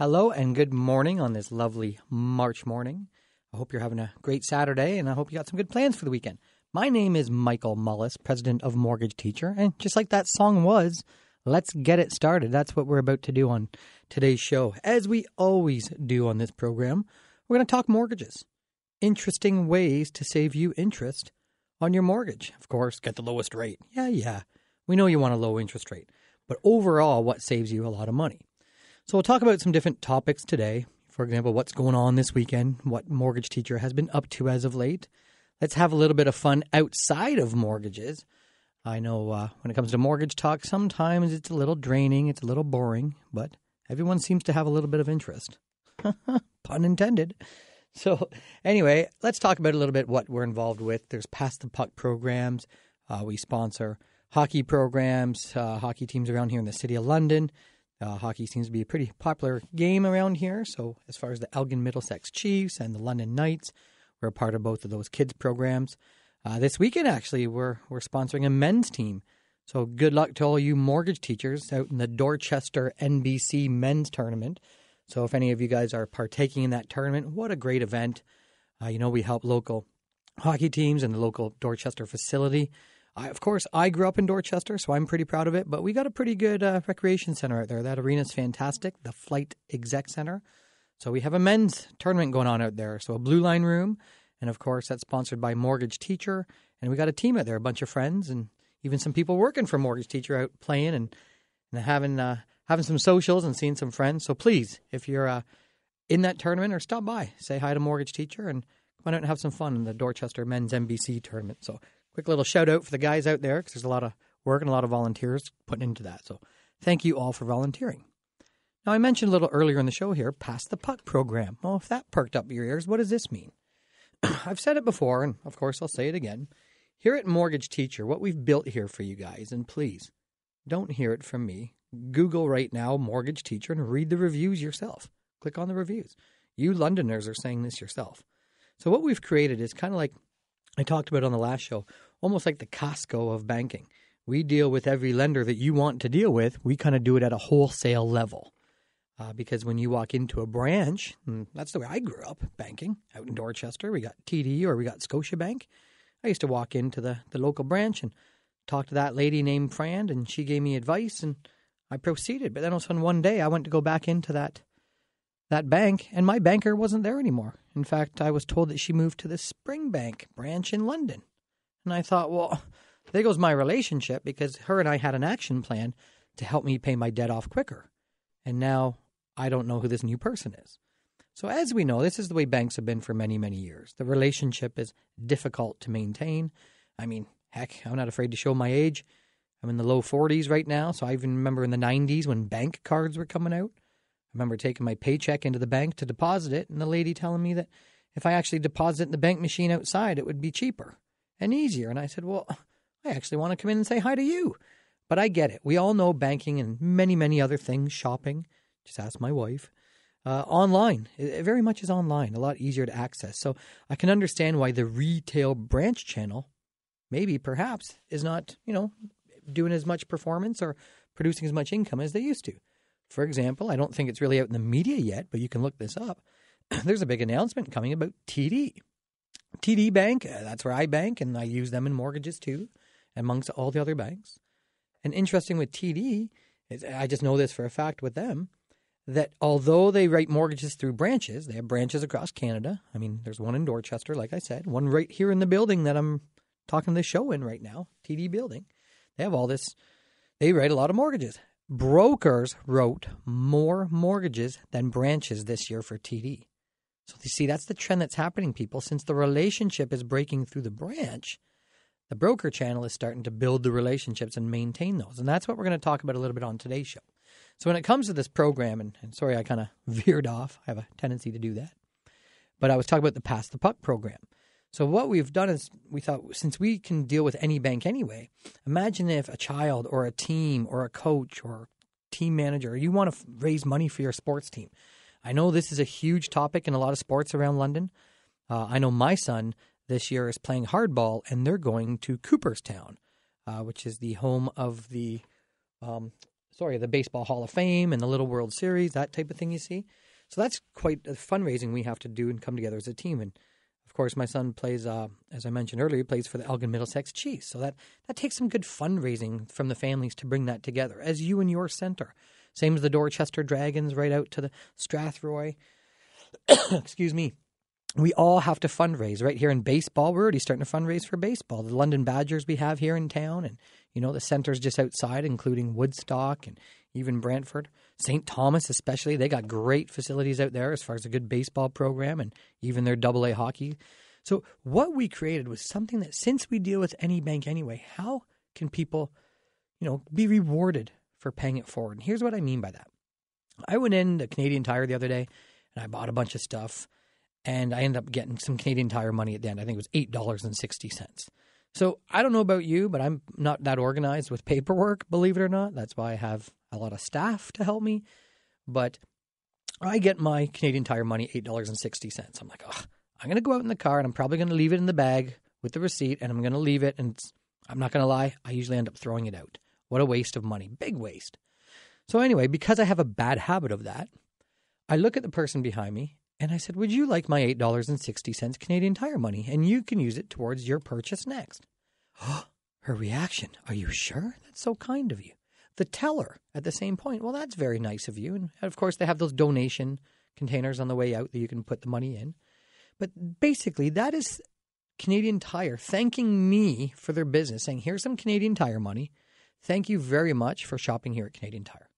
Hello and good morning on this lovely March morning. I hope you're having a great Saturday and I hope you got some good plans for the weekend. My name is Michael Mullis, president of Mortgage Teacher, and just like that song was, let's get it started. That's what we're about to do on today's show. As we always do on this program, we're going to talk mortgages. Interesting ways to save you interest on your mortgage. Of course, get the lowest rate. Yeah, yeah. We know you want a low interest rate, but overall, what saves you a lot of money? So we'll talk about some different topics today. For example, what's going on this weekend, what mortgage teacher has been up to as of late. Let's have a little bit of fun outside of mortgages. I know uh, when it comes to mortgage talk, sometimes it's a little draining, it's a little boring, but everyone seems to have a little bit of interest. Pun intended. So, anyway, let's talk about a little bit what we're involved with. There's Pass the Puck programs. Uh, we sponsor hockey programs, uh, hockey teams around here in the city of London. Uh, hockey seems to be a pretty popular game around here. So, as far as the Elgin Middlesex Chiefs and the London Knights, we're a part of both of those kids programs. Uh, this weekend, actually, we're we're sponsoring a men's team. So, good luck to all you mortgage teachers out in the Dorchester NBC men's tournament. So, if any of you guys are partaking in that tournament, what a great event! Uh, you know, we help local hockey teams and the local Dorchester facility. I, of course, I grew up in Dorchester, so I'm pretty proud of it. But we got a pretty good uh, recreation center out there. That arena's fantastic. The Flight Exec Center. So we have a men's tournament going on out there. So a blue line room, and of course that's sponsored by Mortgage Teacher. And we got a team out there, a bunch of friends, and even some people working for Mortgage Teacher out playing and, and having uh, having some socials and seeing some friends. So please, if you're uh, in that tournament or stop by, say hi to Mortgage Teacher and come on out and have some fun in the Dorchester Men's NBC tournament. So quick little shout out for the guys out there because there's a lot of work and a lot of volunteers putting into that. So thank you all for volunteering. Now, I mentioned a little earlier in the show here, Pass the Puck program. Well, if that perked up your ears, what does this mean? I've said it before, and of course I'll say it again. Here at Mortgage Teacher, what we've built here for you guys, and please don't hear it from me. Google right now Mortgage Teacher and read the reviews yourself. Click on the reviews. You Londoners are saying this yourself. So, what we've created is kind of like I talked about on the last show, almost like the Costco of banking. We deal with every lender that you want to deal with. We kind of do it at a wholesale level. Uh, because when you walk into a branch, that's the way I grew up banking out in Dorchester. We got TD or we got Scotiabank. I used to walk into the, the local branch and talk to that lady named Fran, and she gave me advice, and I proceeded. But then all of a sudden, one day, I went to go back into that that bank, and my banker wasn't there anymore. In fact, I was told that she moved to the Springbank branch in London. And I thought, well, there goes my relationship because her and I had an action plan to help me pay my debt off quicker. And now I don't know who this new person is. So, as we know, this is the way banks have been for many, many years. The relationship is difficult to maintain. I mean, heck, I'm not afraid to show my age. I'm in the low 40s right now. So, I even remember in the 90s when bank cards were coming out. I remember taking my paycheck into the bank to deposit it, and the lady telling me that if I actually deposit in the bank machine outside, it would be cheaper and easier. And I said, Well, I actually want to come in and say hi to you. But I get it. We all know banking and many, many other things, shopping just ask my wife. Uh, online, it very much is online, a lot easier to access. So I can understand why the retail branch channel, maybe perhaps, is not you know doing as much performance or producing as much income as they used to. For example, I don't think it's really out in the media yet, but you can look this up. There's a big announcement coming about TD. TD Bank, uh, that's where I bank, and I use them in mortgages too, amongst all the other banks. And interesting with TD, is I just know this for a fact with them that although they write mortgages through branches, they have branches across Canada. I mean, there's one in Dorchester, like I said, one right here in the building that I'm talking this show in right now, TD building. They have all this, they write a lot of mortgages. Brokers wrote more mortgages than branches this year for TD. So you see, that's the trend that's happening, people. Since the relationship is breaking through the branch, the broker channel is starting to build the relationships and maintain those. And that's what we're going to talk about a little bit on today's show. So when it comes to this program, and, and sorry I kind of veered off, I have a tendency to do that. But I was talking about the Pass the Puck program. So what we've done is we thought since we can deal with any bank anyway, imagine if a child or a team or a coach or team manager, you want to raise money for your sports team. I know this is a huge topic in a lot of sports around London. Uh, I know my son this year is playing hardball, and they're going to Cooperstown, uh, which is the home of the um, sorry, the Baseball Hall of Fame and the Little World Series, that type of thing you see. So that's quite a fundraising we have to do and come together as a team. And of course, my son plays, uh, as I mentioned earlier, he plays for the Elgin Middlesex Chiefs. So that, that takes some good fundraising from the families to bring that together, as you and your center. Same as the Dorchester Dragons, right out to the Strathroy. Excuse me. We all have to fundraise right here in baseball. We're already starting to fundraise for baseball. The London Badgers we have here in town, and you know the centers just outside, including Woodstock and even Brantford. St. Thomas, especially, they got great facilities out there as far as a good baseball program and even their double A hockey. So, what we created was something that since we deal with any bank anyway, how can people, you know, be rewarded for paying it forward? And here's what I mean by that. I went in the Canadian Tire the other day and I bought a bunch of stuff and I ended up getting some Canadian Tire money at the end. I think it was $8.60. So I don't know about you, but I'm not that organized with paperwork, believe it or not. That's why I have a lot of staff to help me. But I get my Canadian Tire money, $8.60. I'm like, oh, I'm going to go out in the car and I'm probably going to leave it in the bag with the receipt and I'm going to leave it. And I'm not going to lie, I usually end up throwing it out. What a waste of money. Big waste. So, anyway, because I have a bad habit of that, I look at the person behind me and I said, Would you like my $8.60 Canadian Tire money? And you can use it towards your purchase next. Her reaction, Are you sure? That's so kind of you. The teller at the same point, Well, that's very nice of you. And of course, they have those donation containers on the way out that you can put the money in. But basically, that is Canadian Tire thanking me for their business, saying, Here's some Canadian Tire money. Thank you very much for shopping here at Canadian Tire.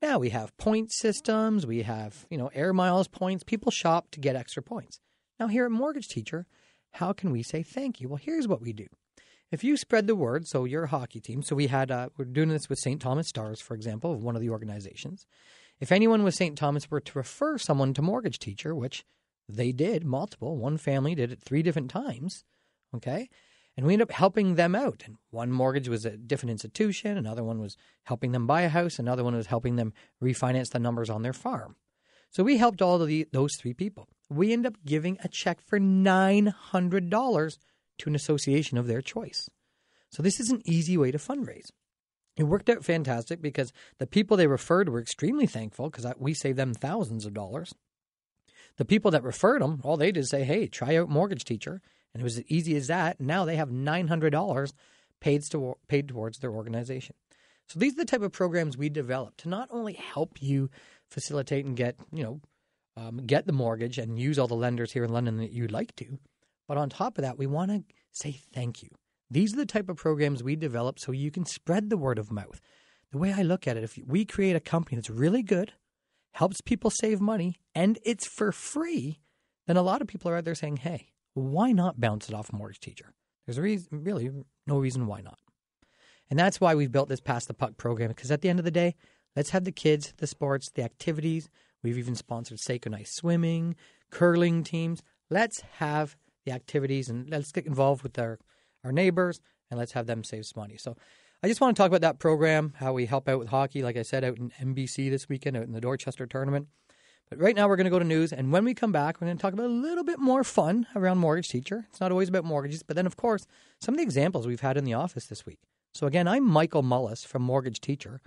Now we have point systems, we have, you know, air miles points. People shop to get extra points. Now here at Mortgage Teacher, how can we say thank you? Well, here's what we do. If you spread the word, so your hockey team, so we had, uh, we're doing this with St. Thomas Stars, for example, one of the organizations. If anyone with St. Thomas were to refer someone to Mortgage Teacher, which they did multiple, one family did it three different times, okay? And we ended up helping them out. And one mortgage was a different institution, another one was helping them buy a house, another one was helping them refinance the numbers on their farm. So we helped all of the, those three people. We end up giving a check for $900 to an association of their choice. So this is an easy way to fundraise. It worked out fantastic because the people they referred were extremely thankful because we saved them thousands of dollars. The people that referred them, all they did is say, hey, try out Mortgage Teacher. And it was as easy as that. Now they have $900 paid, to, paid towards their organization. So these are the type of programs we develop to not only help you facilitate and get, you know, um, get the mortgage and use all the lenders here in London that you'd like to, but on top of that, we want to say thank you. These are the type of programs we develop so you can spread the word of mouth. The way I look at it, if we create a company that's really good, helps people save money, and it's for free, then a lot of people are out there saying, hey, why not bounce it off Mortgage Teacher? There's a reason, really no reason why not. And that's why we've built this Pass the Puck program, because at the end of the day, let's have the kids, the sports, the activities. We've even sponsored Seiko Ice swimming, curling teams. Let's have the activities and let's get involved with our, our neighbors and let's have them save some money. So I just want to talk about that program, how we help out with hockey, like I said, out in NBC this weekend, out in the Dorchester tournament. But right now, we're going to go to news. And when we come back, we're going to talk about a little bit more fun around Mortgage Teacher. It's not always about mortgages, but then, of course, some of the examples we've had in the office this week. So, again, I'm Michael Mullis from Mortgage Teacher.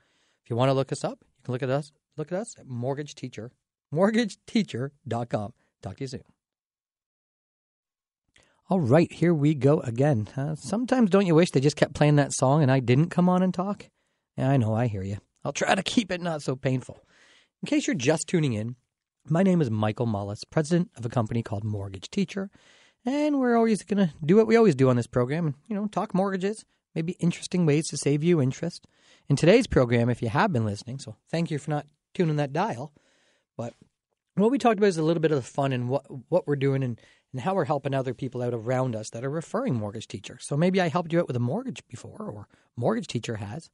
If you want to look us up, you can look at us. Look at us at Mortgage Teacher, mortgageteacher.com. Talk to you soon. All right, here we go again. Uh, sometimes don't you wish they just kept playing that song and I didn't come on and talk? Yeah, I know, I hear you. I'll try to keep it not so painful. In case you're just tuning in, my name is Michael Mullis, president of a company called Mortgage Teacher, and we're always going to do what we always do on this program, and you know, talk mortgages, maybe interesting ways to save you interest. In today's program, if you have been listening, so thank you for not tuning that dial, but what we talked about is a little bit of the fun and what what we're doing and, and how we're helping other people out around us that are referring mortgage teachers. So maybe I helped you out with a mortgage before, or mortgage teacher has.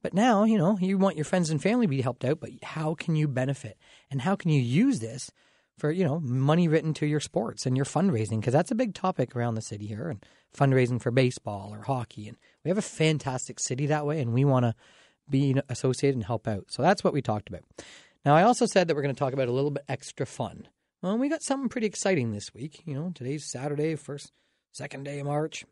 But now, you know, you want your friends and family to be helped out, but how can you benefit? And how can you use this for, you know, money written to your sports and your fundraising? Because that's a big topic around the city here and fundraising for baseball or hockey. And we have a fantastic city that way, and we want to be associated and help out. So that's what we talked about. Now, I also said that we're going to talk about a little bit extra fun. Well, we got something pretty exciting this week. You know, today's Saturday, first, second day of March.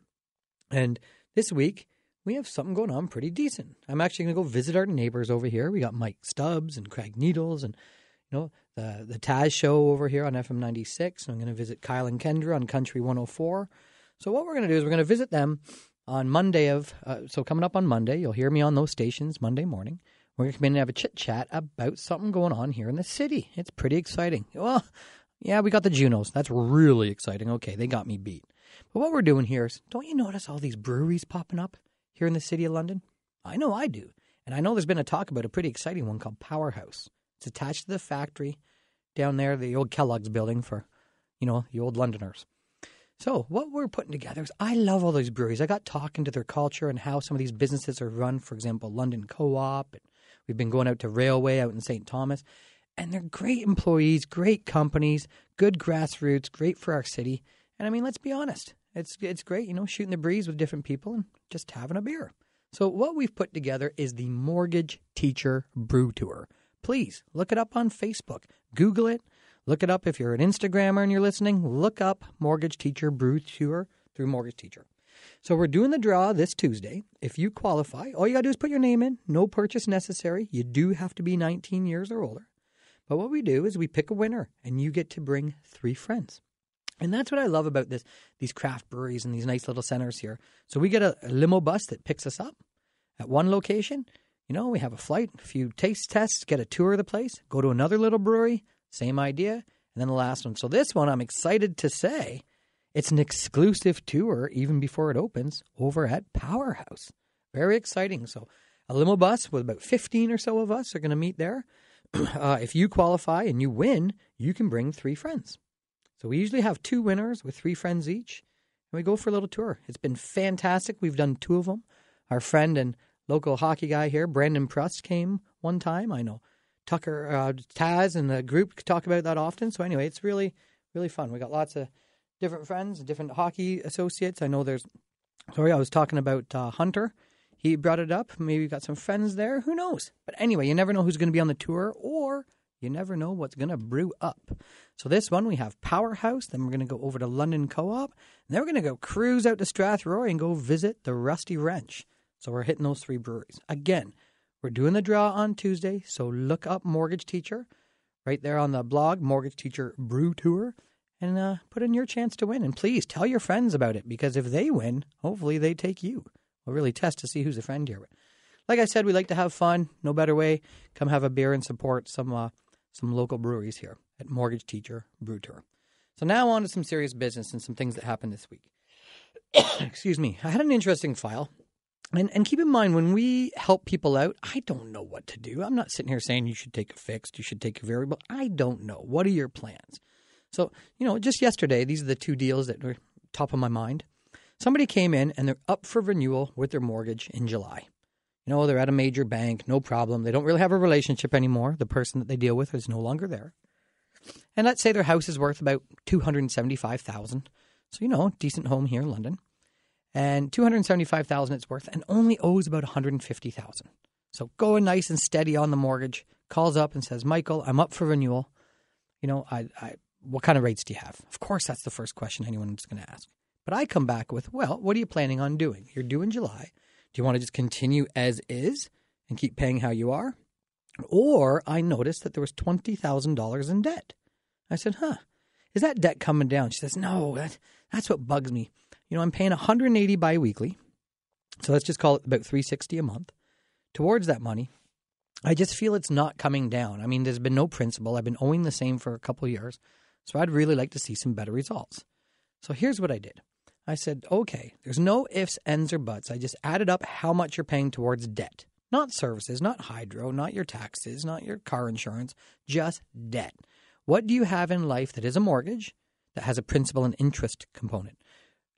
And this week, we have something going on pretty decent. I'm actually going to go visit our neighbors over here. We got Mike Stubbs and Craig Needles and you know the the Taz show over here on FM 96. I'm going to visit Kyle and Kendra on Country 104. So what we're going to do is we're going to visit them on Monday of uh, so coming up on Monday. You'll hear me on those stations Monday morning. We're going to come in and have a chit chat about something going on here in the city. It's pretty exciting. Well, yeah, we got the Junos. That's really exciting. Okay, they got me beat. But what we're doing here is, don't you notice all these breweries popping up here in the city of London? I know I do. And I know there's been a talk about a pretty exciting one called Powerhouse. It's attached to the factory down there, the old Kellogg's building for, you know, the old Londoners. So what we're putting together is I love all these breweries. I got talking to their culture and how some of these businesses are run. For example, London Co-op. We've been going out to Railway out in St. Thomas. And they're great employees, great companies, good grassroots, great for our city. And I mean, let's be honest. It's it's great, you know, shooting the breeze with different people and just having a beer. So what we've put together is the Mortgage Teacher Brew Tour. Please look it up on Facebook. Google it. Look it up if you're an Instagrammer and you're listening. Look up Mortgage Teacher Brew Tour through Mortgage Teacher. So we're doing the draw this Tuesday. If you qualify, all you got to do is put your name in. No purchase necessary. You do have to be 19 years or older. But what we do is we pick a winner and you get to bring three friends. And that's what I love about this these craft breweries and these nice little centers here. So we get a, a limo bus that picks us up at one location. You know, we have a flight, a few taste tests, get a tour of the place, go to another little brewery, same idea, and then the last one. So this one I'm excited to say it's an exclusive tour even before it opens over at Powerhouse. Very exciting. So a limo bus with about 15 or so of us are going to meet there. Uh, if you qualify and you win, you can bring three friends. So we usually have two winners with three friends each, and we go for a little tour. It's been fantastic. We've done two of them. Our friend and local hockey guy here, Brandon Prust, came one time. I know Tucker uh, Taz and the group talk about that often. So anyway, it's really really fun. We got lots of different friends, different hockey associates. I know there's. Sorry, I was talking about uh, Hunter. He brought it up. Maybe got some friends there. Who knows? But anyway, you never know who's going to be on the tour, or you never know what's going to brew up. So this one we have Powerhouse. Then we're going to go over to London Co-op, and then we're going to go cruise out to Strathroy and go visit the Rusty Wrench. So we're hitting those three breweries again. We're doing the draw on Tuesday, so look up Mortgage Teacher right there on the blog, Mortgage Teacher Brew Tour, and uh, put in your chance to win. And please tell your friends about it because if they win, hopefully they take you. We'll really test to see who's a friend here. But like I said, we like to have fun. No better way. Come have a beer and support some uh, some local breweries here at Mortgage Teacher Brew Tour. So now on to some serious business and some things that happened this week. Excuse me. I had an interesting file. And, and keep in mind, when we help people out, I don't know what to do. I'm not sitting here saying you should take a fixed, you should take a variable. I don't know. What are your plans? So, you know, just yesterday, these are the two deals that were top of my mind. Somebody came in and they're up for renewal with their mortgage in July. You know, they're at a major bank, no problem. They don't really have a relationship anymore. The person that they deal with is no longer there. And let's say their house is worth about 275,000. So, you know, decent home here in London. And 275,000 it's worth and only owes about 150,000. So going nice and steady on the mortgage, calls up and says, "Michael, I'm up for renewal. You know, I, I what kind of rates do you have?" Of course, that's the first question anyone's going to ask. But I come back with, "Well, what are you planning on doing? You're due in July. Do you want to just continue as is and keep paying how you are? Or I noticed that there was $20,000 in debt. I said, huh, is that debt coming down? She says, no, that, that's what bugs me. You know, I'm paying 180 biweekly. So let's just call it about 360 a month towards that money. I just feel it's not coming down. I mean, there's been no principal. I've been owing the same for a couple years. So I'd really like to see some better results. So here's what I did. I said, okay, there's no ifs, ends, or buts. I just added up how much you're paying towards debt. Not services, not hydro, not your taxes, not your car insurance, just debt. What do you have in life that is a mortgage that has a principal and interest component?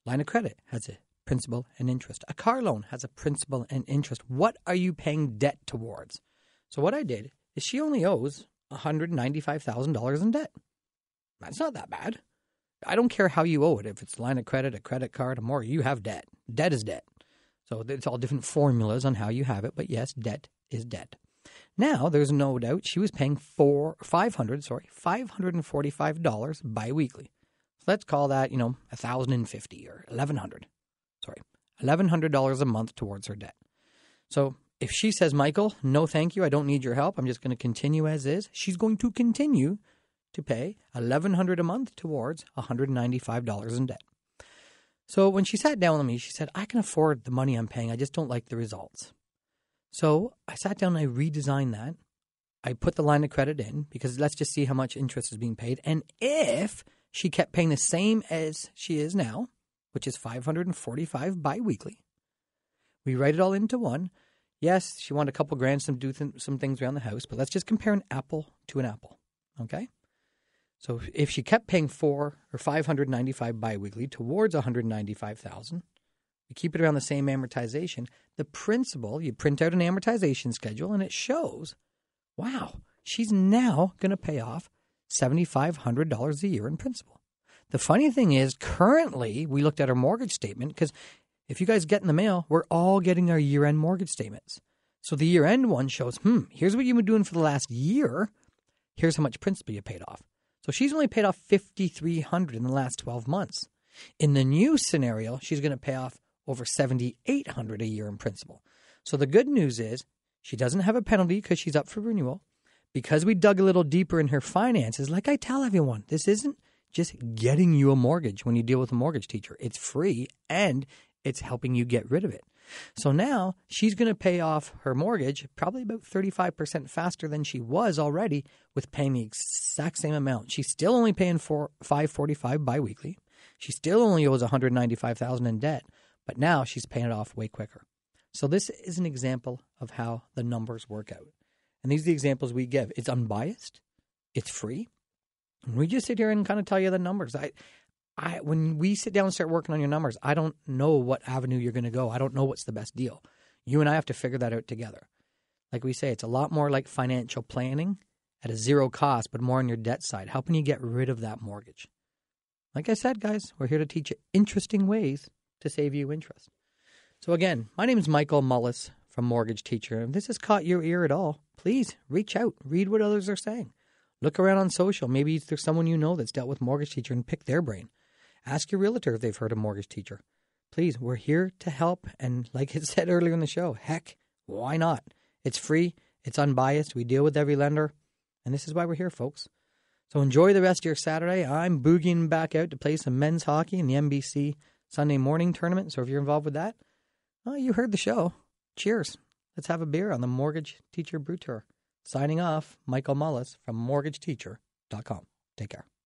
Line of credit has a principal and interest. A car loan has a principal and interest. What are you paying debt towards? So what I did is she only owes $195,000 in debt. That's not that bad. I don't care how you owe it. If it's line of credit, a credit card, a mortgage, you have debt. Debt is debt. So it's all different formulas on how you have it, but yes, debt is debt. Now there's no doubt she was paying four five hundred sorry five hundred and forty five dollars biweekly. So let's call that you know a thousand and fifty or eleven hundred. Sorry, $1,100 a month towards her debt. So if she says, Michael, no thank you, I don't need your help, I'm just going to continue as is, she's going to continue to pay $1,100 a month towards $195 in debt. So when she sat down with me, she said, I can afford the money I'm paying, I just don't like the results. So I sat down and I redesigned that. I put the line of credit in because let's just see how much interest is being paid. And if she kept paying the same as she is now, which is 545 biweekly, we write it all into one. Yes, she wanted a couple grand to do th- some things around the house, but let's just compare an apple to an apple. Okay? So if she kept paying four or 595 biweekly towards 195,000, you keep it around the same amortization. The principal, you print out an amortization schedule and it shows, wow, she's now going to pay off $7,500 a year in principal. The funny thing is, currently, we looked at her mortgage statement because if you guys get in the mail, we're all getting our year end mortgage statements. So the year end one shows, hmm, here's what you've been doing for the last year. Here's how much principal you paid off. So she's only paid off 5300 in the last 12 months. In the new scenario, she's going to pay off over 7800 a year in principal. So the good news is she doesn't have a penalty because she's up for renewal. Because we dug a little deeper in her finances, like I tell everyone, this isn't just getting you a mortgage when you deal with a mortgage teacher. It's free and it's helping you get rid of it. So now she's going to pay off her mortgage probably about 35% faster than she was already with paying the exact same amount. She's still only paying for 545 biweekly. She still only owes 195,000 in debt, but now she's paying it off way quicker. So this is an example of how the numbers work out. And these are the examples we give. It's unbiased, it's free. We just sit here and kind of tell you the numbers. I I when we sit down and start working on your numbers, I don't know what avenue you're going to go. I don't know what's the best deal. You and I have to figure that out together. Like we say, it's a lot more like financial planning at a zero cost, but more on your debt side, helping you get rid of that mortgage. Like I said, guys, we're here to teach you interesting ways to save you interest. So again, my name is Michael Mullis from Mortgage Teacher. If this has caught your ear at all, please reach out, read what others are saying. Look around on social. Maybe there's someone you know that's dealt with Mortgage Teacher and pick their brain. Ask your realtor if they've heard of Mortgage Teacher. Please, we're here to help. And like it said earlier in the show, heck, why not? It's free, it's unbiased. We deal with every lender. And this is why we're here, folks. So enjoy the rest of your Saturday. I'm boogieing back out to play some men's hockey in the NBC Sunday morning tournament. So if you're involved with that, well, you heard the show. Cheers. Let's have a beer on the Mortgage Teacher Brew Tour. Signing off, Michael Mullis from MortgageTeacher.com. Take care.